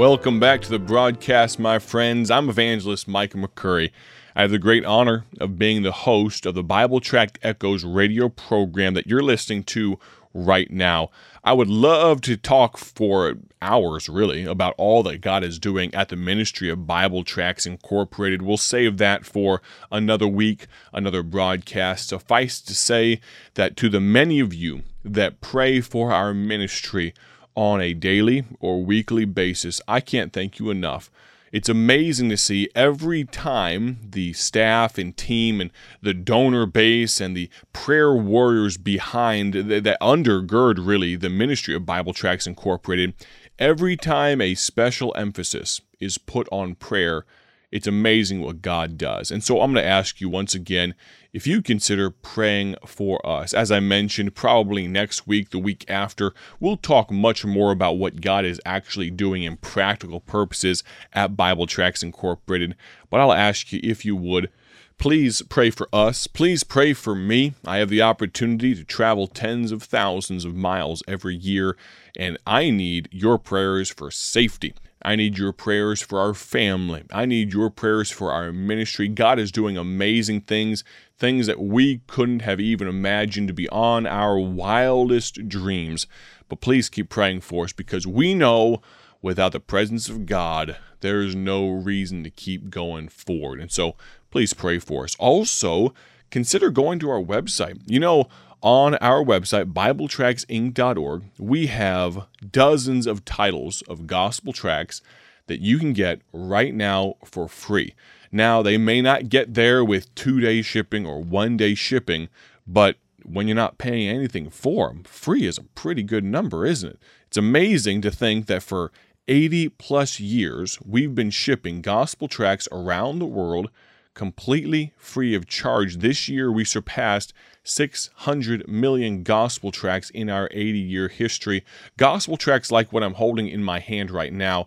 Welcome back to the broadcast, my friends. I'm evangelist Micah McCurry. I have the great honor of being the host of the Bible Tract Echoes radio program that you're listening to right now. I would love to talk for hours, really, about all that God is doing at the Ministry of Bible Tracts Incorporated. We'll save that for another week, another broadcast. Suffice to say that to the many of you that pray for our ministry, on a daily or weekly basis. I can't thank you enough. It's amazing to see every time the staff and team and the donor base and the prayer warriors behind that undergird really the ministry of Bible Tracts Incorporated, every time a special emphasis is put on prayer, it's amazing what God does. And so I'm going to ask you once again if you consider praying for us. As I mentioned, probably next week, the week after, we'll talk much more about what God is actually doing in practical purposes at Bible Tracts Incorporated. But I'll ask you if you would. Please pray for us. Please pray for me. I have the opportunity to travel tens of thousands of miles every year, and I need your prayers for safety. I need your prayers for our family. I need your prayers for our ministry. God is doing amazing things, things that we couldn't have even imagined to be on our wildest dreams. But please keep praying for us because we know without the presence of God, there is no reason to keep going forward. And so please pray for us. Also, consider going to our website. You know, on our website, BibleTractsInc.org, we have dozens of titles of gospel tracts that you can get right now for free. Now, they may not get there with two day shipping or one day shipping, but when you're not paying anything for them, free is a pretty good number, isn't it? It's amazing to think that for 80 plus years, we've been shipping gospel tracts around the world completely free of charge. This year, we surpassed 600 million gospel tracts in our 80 year history. Gospel tracts like what I'm holding in my hand right now.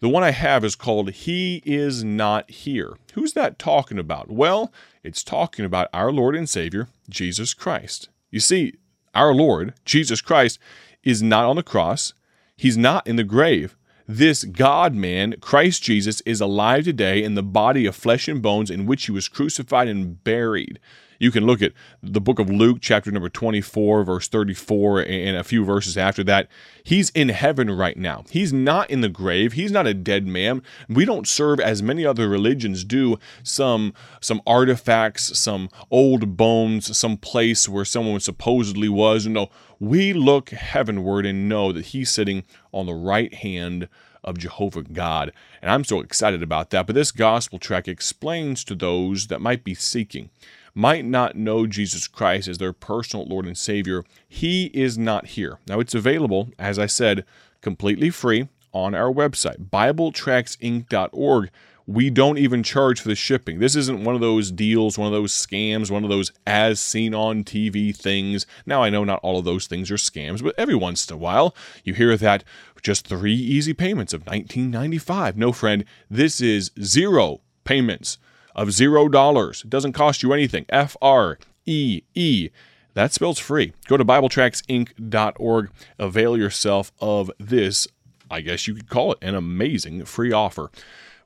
The one I have is called He Is Not Here. Who's that talking about? Well, it's talking about our Lord and Savior, Jesus Christ. You see, our Lord, Jesus Christ, is not on the cross, He's not in the grave. This God man, Christ Jesus, is alive today in the body of flesh and bones in which he was crucified and buried. You can look at the book of Luke, chapter number 24, verse 34, and a few verses after that. He's in heaven right now. He's not in the grave. He's not a dead man. We don't serve as many other religions do some some artifacts, some old bones, some place where someone supposedly was. No, we look heavenward and know that he's sitting on the right hand of Jehovah God. And I'm so excited about that. But this gospel tract explains to those that might be seeking, might not know Jesus Christ as their personal Lord and Savior, He is not here. Now, it's available, as I said, completely free on our website, BibleTractsInc.org we don't even charge for the shipping. This isn't one of those deals, one of those scams, one of those as seen on TV things. Now, I know not all of those things are scams, but every once in a while you hear that just three easy payments of 1995. No, friend, this is zero payments of zero dollars. It doesn't cost you anything. F R E E. That spells free. Go to BibleTractsInc.org. Avail yourself of this, I guess you could call it an amazing free offer.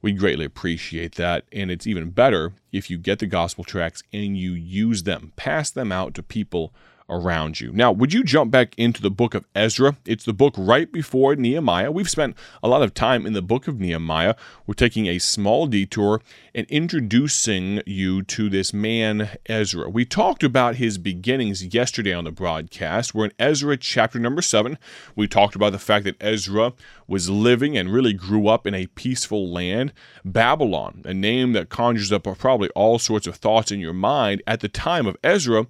We greatly appreciate that. And it's even better if you get the gospel tracts and you use them, pass them out to people around you. Now, would you jump back into the book of Ezra? It's the book right before Nehemiah. We've spent a lot of time in the book of Nehemiah. We're taking a small detour and introducing you to this man, Ezra. We talked about his beginnings yesterday on the broadcast. We're in Ezra chapter number seven. We talked about the fact that Ezra was living and really grew up in a peaceful land. Babylon, a name that conjures up probably all sorts of thoughts in your mind at the time of Ezra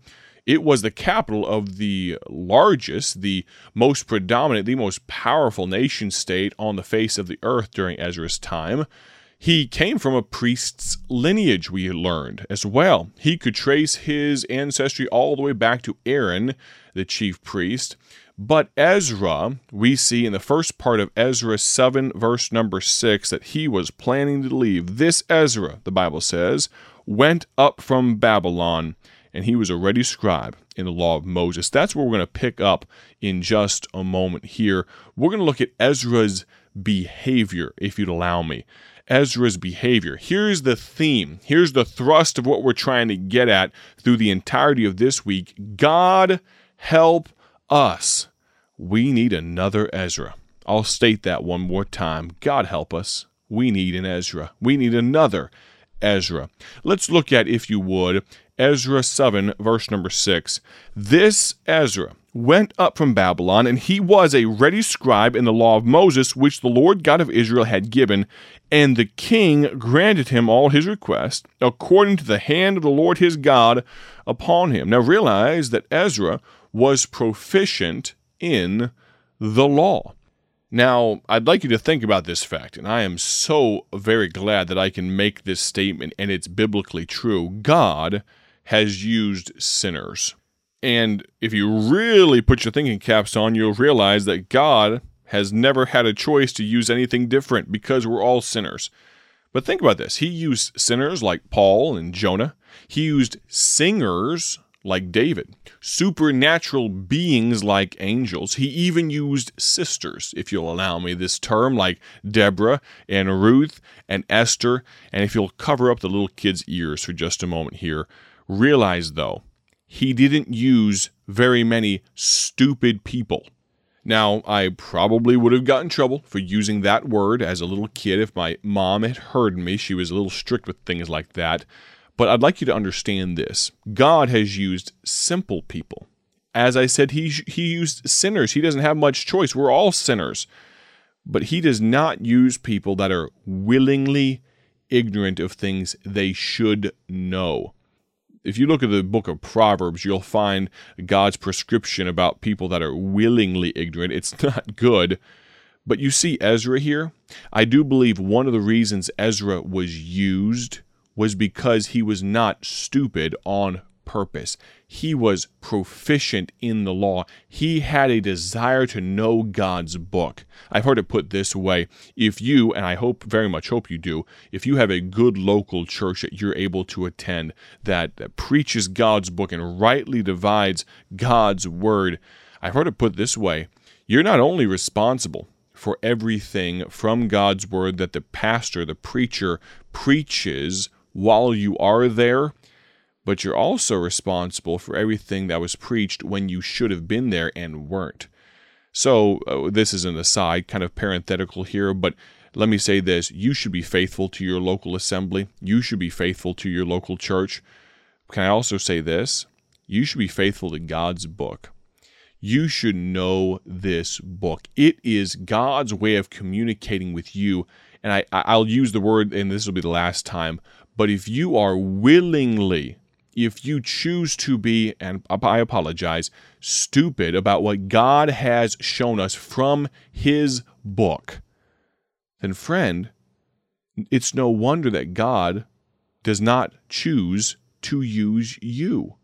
it was the capital of the largest, the most predominant, the most powerful nation state on the face of the earth during Ezra's time. He came from a priest's lineage, we learned as well. He could trace his ancestry all the way back to Aaron, the chief priest. But Ezra, we see in the first part of Ezra 7, verse number 6, that he was planning to leave. This Ezra, the Bible says, went up from Babylon and he was a ready scribe in the law of Moses. That's where we're going to pick up in just a moment here. We're going to look at Ezra's behavior, if you'd allow me. Ezra's behavior. Here's the theme. Here's the thrust of what we're trying to get at through the entirety of this week. God help us. We need another Ezra. I'll state that one more time. God help us. We need an Ezra. We need another Ezra. Let's look at, if you would, Ezra 7, verse number 6. This Ezra went up from Babylon, and he was a ready scribe in the law of Moses, which the Lord God of Israel had given. And the king granted him all his requests, according to the hand of the Lord his God upon him. Now realize that Ezra was proficient in the law. Now, I'd like you to think about this fact, and I am so very glad that I can make this statement and it's biblically true. God has used sinners. And if you really put your thinking caps on, you'll realize that God has never had a choice to use anything different because we're all sinners. But think about this He used sinners like Paul and Jonah, He used singers like David, supernatural beings like angels. He even used sisters, if you'll allow me this term, like Deborah and Ruth and Esther. And if you'll cover up the little kid's ears for just a moment here, realize though, he didn't use very many stupid people. Now, I probably would have gotten trouble for using that word as a little kid if my mom had heard me. She was a little strict with things like that. But I'd like you to understand this God has used simple people. As I said, he, he used sinners. He doesn't have much choice. We're all sinners. But he does not use people that are willingly ignorant of things they should know. If you look at the book of Proverbs, you'll find God's prescription about people that are willingly ignorant. It's not good. But you see Ezra here. I do believe one of the reasons Ezra was used was because he was not stupid on purpose. He was proficient in the law. He had a desire to know God's book. I've heard it put this way if you, and I hope very much hope you do, if you have a good local church that you're able to attend that, preaches God's book and rightly divides God's word, I've heard it put this way you're not only responsible for everything from God's word that the pastor, the preacher, preaches while you are there, but you're also responsible for everything that was preached when you should have been there and weren't. So, uh, this is an aside, kind of parenthetical here, but let me say this you should be faithful to your local assembly, you should be faithful to your local church. Can I also say this? You should be faithful to God's book. You should know this book. It is God's way of communicating with you. And I, I'll use the word, and this will be the last time, but if you are willingly, if you choose to be, and I apologize, stupid about what God has shown us from His book, then, friend, it's no wonder that God does not choose to use you.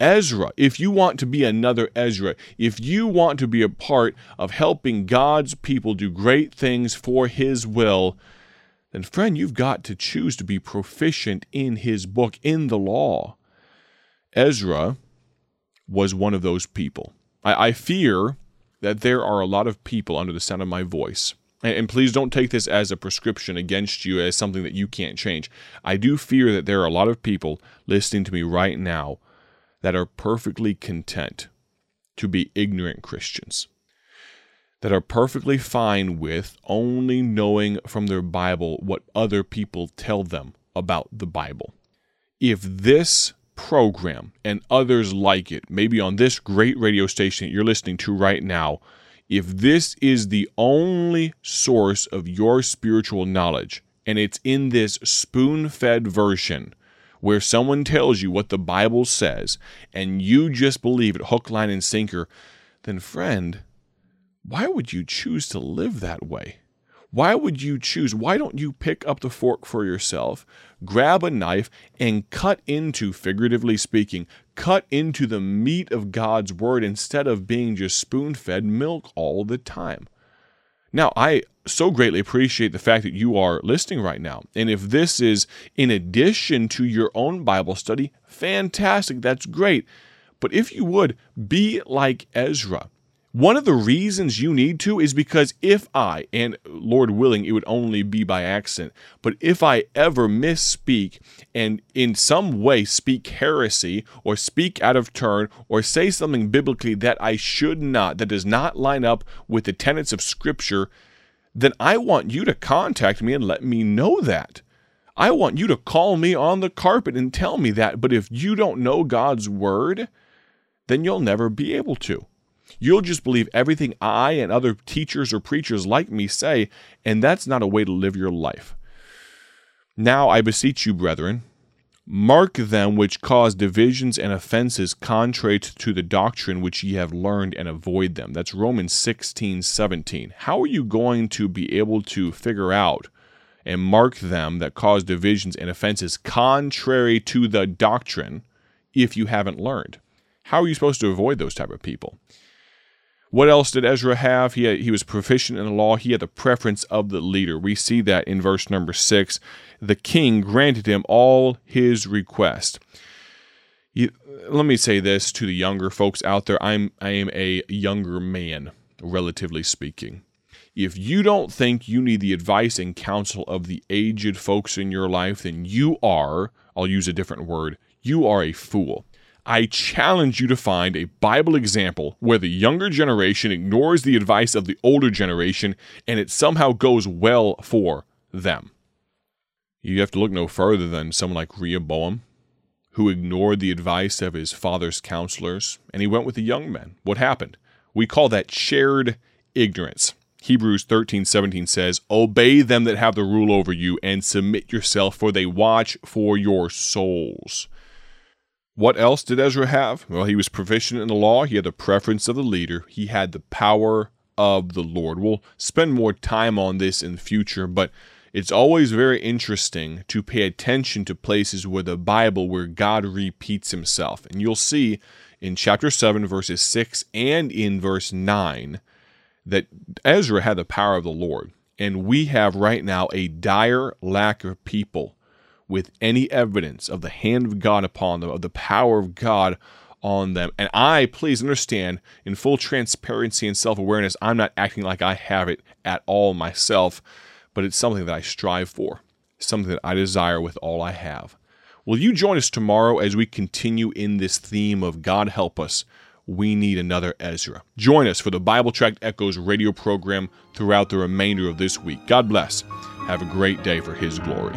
Ezra, if you want to be another Ezra, if you want to be a part of helping God's people do great things for His will, then, friend, you've got to choose to be proficient in his book, in the law. Ezra was one of those people. I, I fear that there are a lot of people under the sound of my voice. And, and please don't take this as a prescription against you, as something that you can't change. I do fear that there are a lot of people listening to me right now that are perfectly content to be ignorant Christians that are perfectly fine with only knowing from their Bible what other people tell them about the Bible. If this program and others like it, maybe on this great radio station that you're listening to right now, if this is the only source of your spiritual knowledge, and it's in this spoon fed version where someone tells you what the Bible says, and you just believe it hook, line, and sinker, then, friend, why would you choose to live that way? Why would you choose? Why don't you pick up the fork for yourself, grab a knife, and cut into, figuratively speaking, cut into the meat of God's word instead of being just spoon fed milk all the time? Now, I so greatly appreciate the fact that you are listening right now. And if this is in addition to your own Bible study, fantastic. That's great. But if you would, be like Ezra One of the reasons you need to is because if I, and Lord willing, it would only be by accident, but if I ever misspeak and in some way speak heresy or speak out of turn or say something biblically that I should not, that does not line up with the tenets of Scripture, then I want you to contact me and let me know that. I want you to call me on the carpet and tell me that. But if you don't know God's word, then you'll never be able to. You'll just believe everything I and other teachers or preachers like me say, and that's not a way to live your life. Now I beseech you, brethren, mark them which cause divisions and offenses contrary to the doctrine which ye have learned and avoid them. That's Romans 16, 17. How are you going to be able to figure out and mark them that cause divisions and offenses contrary to the doctrine if you haven't learned? How are you supposed to avoid those type of people? What else did Ezra have? He, had, he was proficient in the law. He had the preference of the leader. We see that in verse number six. The king granted him all his request. You, let me say this to the younger folks out there. I'm I am a younger man, relatively speaking. If you don't think you need the advice and counsel of the aged folks in your life, then you are, I'll use a different word, you are a fool. I challenge you to find a Bible example where the younger generation ignores the advice of the older generation and it somehow goes well for them. You have to look no further than someone like Rehoboam, who ignored the advice of his father's counselors and he went with the young men. What happened? We call that shared ignorance. Hebrews 13, 17 says, Obey them that have the rule over you and submit yourself, for they watch for your souls. What else did Ezra have? Well, he was proficient in the law, he had the preference of the leader, he had the power of the Lord. We'll spend more time on this in the future, but it's always very interesting to pay attention to places where the Bible, where God repeats himself. And you'll see in chapter 7, verses 6 and in verse 9 that Ezra had the power of the Lord. And we have right now a dire lack of people with any evidence of the hand of God upon them, of the power of God on them. And I, please understand, in full transparency and self awareness, I'm not acting like I have it at all myself, but it's something that I strive for, something that I desire with all I have. Will you join us tomorrow as we continue in this theme of God help us? We need another Ezra. Join us for the Bible Tract Echoes radio program throughout the remainder of this week. God bless. Have a great day for His glory.